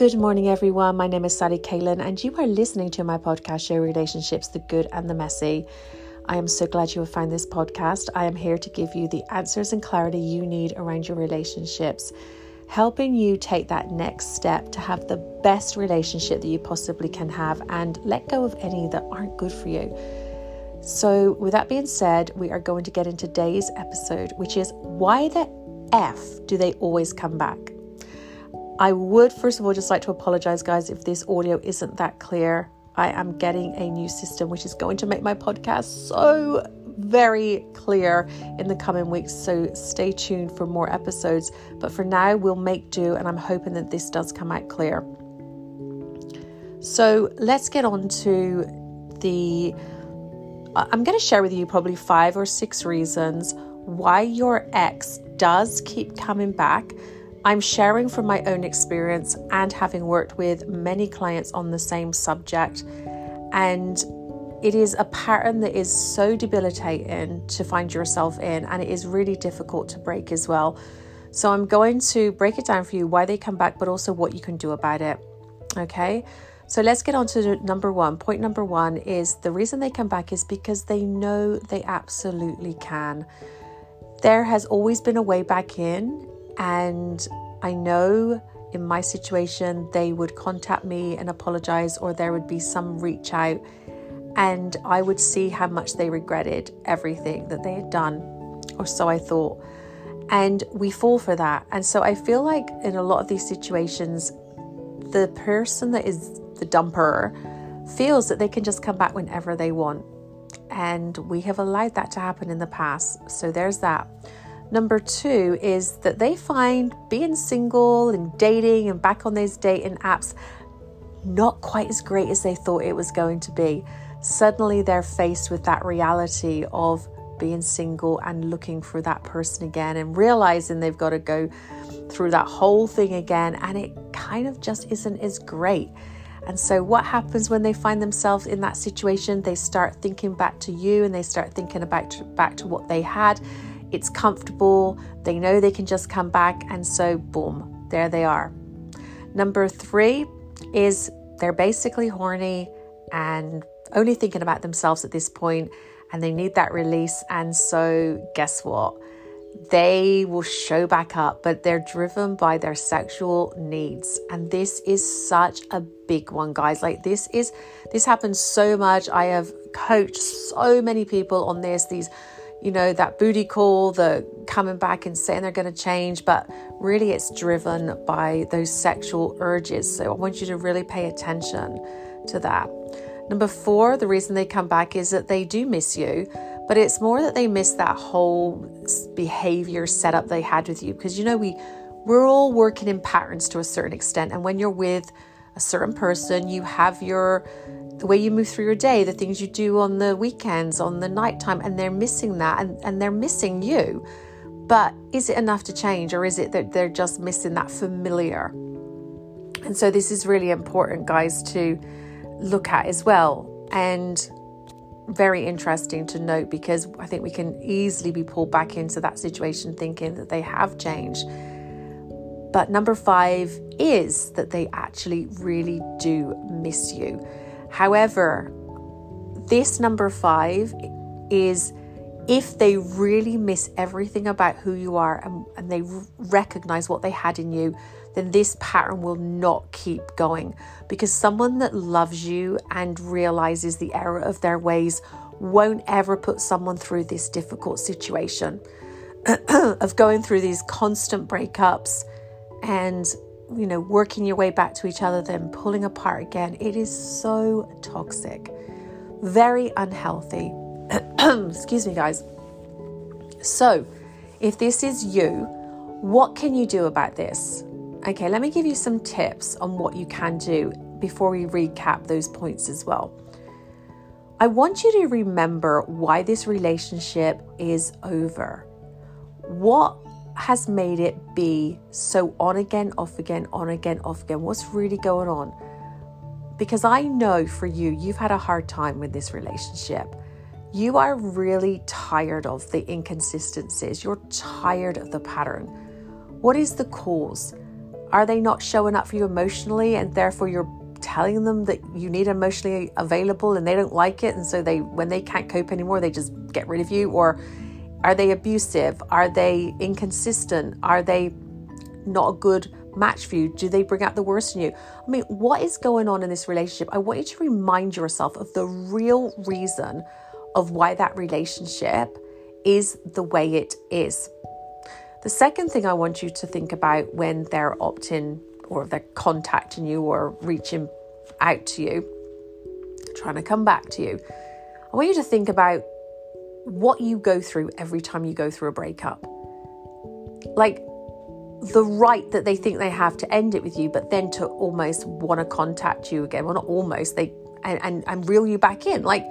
Good morning, everyone. My name is Sally Kalan, and you are listening to my podcast show, Relationships the Good and the Messy. I am so glad you have found this podcast. I am here to give you the answers and clarity you need around your relationships, helping you take that next step to have the best relationship that you possibly can have and let go of any that aren't good for you. So, with that being said, we are going to get into today's episode, which is why the F do they always come back? I would, first of all, just like to apologize, guys, if this audio isn't that clear. I am getting a new system which is going to make my podcast so very clear in the coming weeks. So stay tuned for more episodes. But for now, we'll make do, and I'm hoping that this does come out clear. So let's get on to the. I'm going to share with you probably five or six reasons why your ex does keep coming back I'm sharing from my own experience and having worked with many clients on the same subject. And it is a pattern that is so debilitating to find yourself in, and it is really difficult to break as well. So, I'm going to break it down for you why they come back, but also what you can do about it. Okay. So let's get on to number one. Point number one is the reason they come back is because they know they absolutely can. There has always been a way back in, and I know in my situation, they would contact me and apologize, or there would be some reach out, and I would see how much they regretted everything that they had done, or so I thought. And we fall for that. And so I feel like in a lot of these situations, the person that is the dumper feels that they can just come back whenever they want. And we have allowed that to happen in the past. So there's that. Number two is that they find being single and dating and back on those dating apps not quite as great as they thought it was going to be. Suddenly they're faced with that reality of being single and looking for that person again and realizing they've got to go through that whole thing again and it kind of just isn't as great. And so, what happens when they find themselves in that situation? They start thinking back to you and they start thinking about back to what they had it's comfortable, they know they can just come back, and so boom, there they are. Number three is they're basically horny and only thinking about themselves at this point, and they need that release. And so, guess what? They will show back up, but they're driven by their sexual needs. And this is such a big one, guys. Like, this is, this happens so much. I have coached so many people on this, these you know, that booty call, the coming back and saying they're going to change, but really it's driven by those sexual urges. So I want you to really pay attention to that. Number four, the reason they come back is that they do miss you, but it's more that they miss that whole behavior setup they had with you. Because, you know, we, we're all working in patterns to a certain extent. And when you're with a certain person, you have your the way you move through your day, the things you do on the weekends, on the nighttime, and they're missing that and, and they're missing you. But is it enough to change, or is it that they're just missing that familiar? And so, this is really important, guys, to look at as well. And very interesting to note because I think we can easily be pulled back into that situation thinking that they have changed. But number five is that they actually really do miss you. However, this number five is if they really miss everything about who you are and, and they recognize what they had in you, then this pattern will not keep going. Because someone that loves you and realizes the error of their ways won't ever put someone through this difficult situation of going through these constant breakups and you know, working your way back to each other, then pulling apart again. It is so toxic, very unhealthy. Excuse me, guys. So, if this is you, what can you do about this? Okay, let me give you some tips on what you can do before we recap those points as well. I want you to remember why this relationship is over. What has made it be so on again, off again, on again, off again? What's really going on? Because I know for you, you've had a hard time with this relationship. You are really tired of the inconsistencies. You're tired of the pattern. What is the cause? Are they not showing up for you emotionally and therefore you're telling them that you need emotionally available and they don't like it and so they when they can't cope anymore they just get rid of you or are they abusive? Are they inconsistent? Are they not a good match for you? Do they bring out the worst in you? I mean, what is going on in this relationship? I want you to remind yourself of the real reason of why that relationship is the way it is. The second thing I want you to think about when they're opting or they're contacting you or reaching out to you, trying to come back to you, I want you to think about what you go through every time you go through a breakup. Like the right that they think they have to end it with you, but then to almost want to contact you again. Well, not almost, they and, and, and reel you back in. Like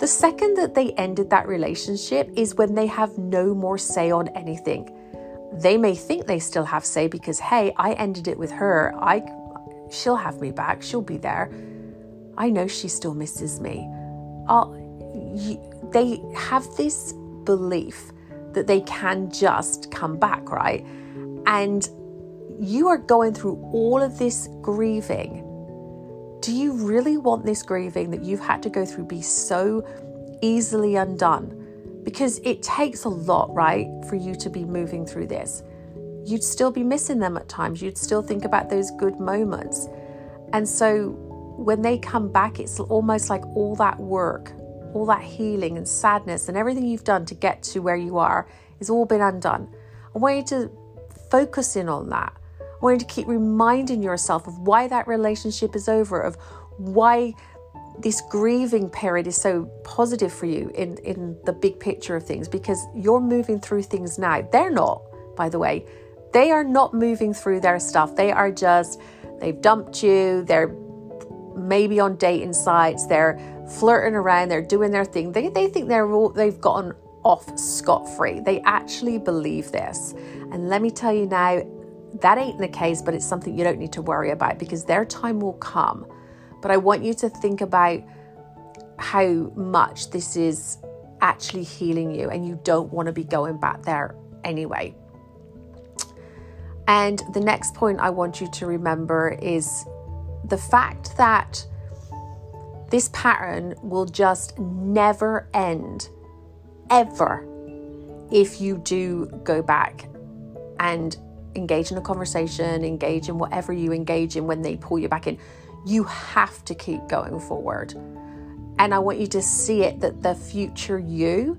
the second that they ended that relationship is when they have no more say on anything. They may think they still have say because hey, I ended it with her. I she'll have me back. She'll be there. I know she still misses me. I'll, you, they have this belief that they can just come back, right? And you are going through all of this grieving. Do you really want this grieving that you've had to go through be so easily undone? Because it takes a lot, right, for you to be moving through this. You'd still be missing them at times. You'd still think about those good moments. And so when they come back, it's almost like all that work all that healing and sadness and everything you've done to get to where you are is all been undone. I want you to focus in on that. I want you to keep reminding yourself of why that relationship is over, of why this grieving period is so positive for you in, in the big picture of things because you're moving through things now. They're not, by the way. They are not moving through their stuff. They are just, they've dumped you, they're maybe on dating sites, they're flirting around, they're doing their thing. They, they think they're all, they've gotten off scot free. They actually believe this. And let me tell you now, that ain't the case, but it's something you don't need to worry about because their time will come. But I want you to think about how much this is actually healing you and you don't want to be going back there anyway. And the next point I want you to remember is the fact that this pattern will just never end, ever, if you do go back and engage in a conversation, engage in whatever you engage in when they pull you back in. You have to keep going forward. And I want you to see it that the future you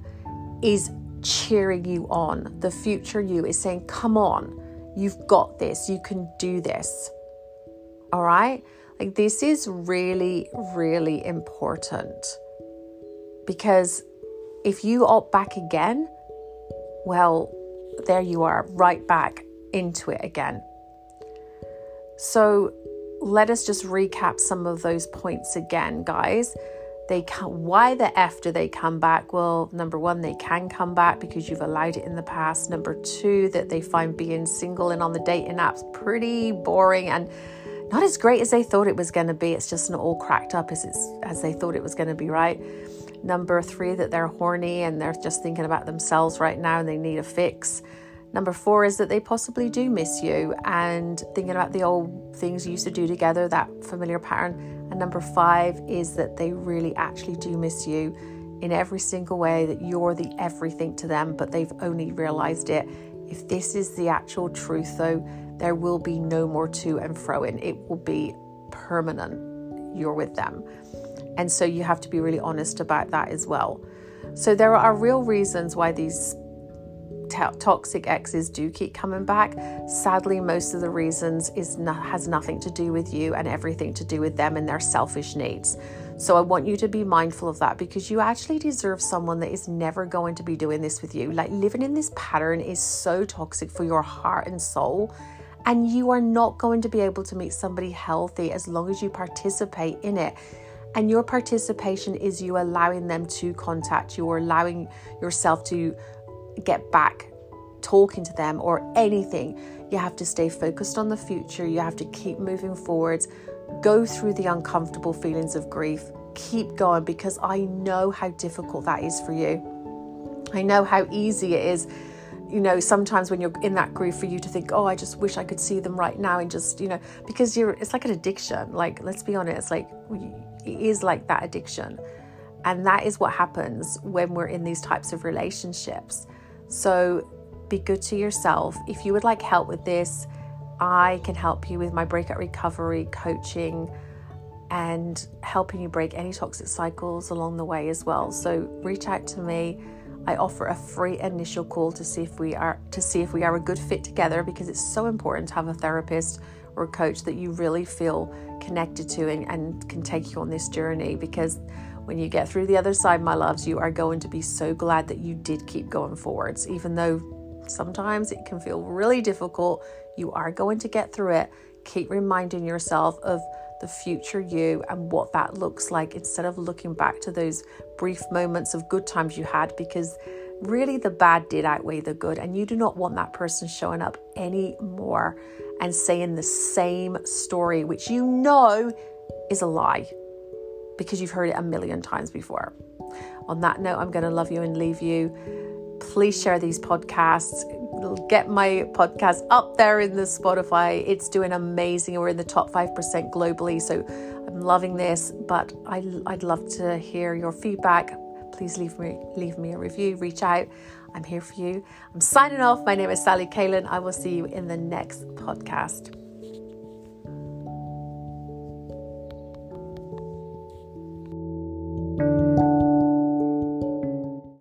is cheering you on. The future you is saying, Come on, you've got this, you can do this. All right? Like, this is really, really important because if you opt back again, well, there you are, right back into it again. So, let us just recap some of those points again, guys. They can, why the F do they come back? Well, number one, they can come back because you've allowed it in the past. Number two, that they find being single and on the dating apps pretty boring and not as great as they thought it was going to be. It's just not all cracked up as it's as they thought it was going to be, right? Number three, that they're horny and they're just thinking about themselves right now and they need a fix. Number four is that they possibly do miss you and thinking about the old things you used to do together, that familiar pattern. And number five is that they really actually do miss you in every single way, that you're the everything to them, but they've only realized it. If this is the actual truth, though, there will be no more to and fro in. It will be permanent. You're with them. And so you have to be really honest about that as well. So there are real reasons why these toxic exes do keep coming back. Sadly, most of the reasons is has nothing to do with you and everything to do with them and their selfish needs. So I want you to be mindful of that because you actually deserve someone that is never going to be doing this with you. Like living in this pattern is so toxic for your heart and soul and you are not going to be able to meet somebody healthy as long as you participate in it. And your participation is you allowing them to contact you or allowing yourself to get back talking to them or anything. You have to stay focused on the future. You have to keep moving forwards. Go through the uncomfortable feelings of grief. Keep going because I know how difficult that is for you. I know how easy it is you know, sometimes when you're in that grief, for you to think, oh, I just wish I could see them right now, and just, you know, because you're, it's like an addiction. Like, let's be honest, like, it is like that addiction. And that is what happens when we're in these types of relationships. So be good to yourself. If you would like help with this, I can help you with my breakout recovery coaching and helping you break any toxic cycles along the way as well. So reach out to me. I offer a free initial call to see if we are to see if we are a good fit together because it's so important to have a therapist or a coach that you really feel connected to and, and can take you on this journey because when you get through the other side, my loves, you are going to be so glad that you did keep going forwards, even though sometimes it can feel really difficult. You are going to get through it. Keep reminding yourself of the future you and what that looks like instead of looking back to those brief moments of good times you had because really the bad did outweigh the good and you do not want that person showing up anymore and saying the same story which you know is a lie because you've heard it a million times before. On that note, I'm going to love you and leave you. Please share these podcasts. Get my podcast up there in the Spotify. It's doing amazing. We're in the top 5% globally. So I'm loving this, but I, I'd love to hear your feedback. Please leave me, leave me a review, reach out. I'm here for you. I'm signing off. My name is Sally Kalan. I will see you in the next podcast.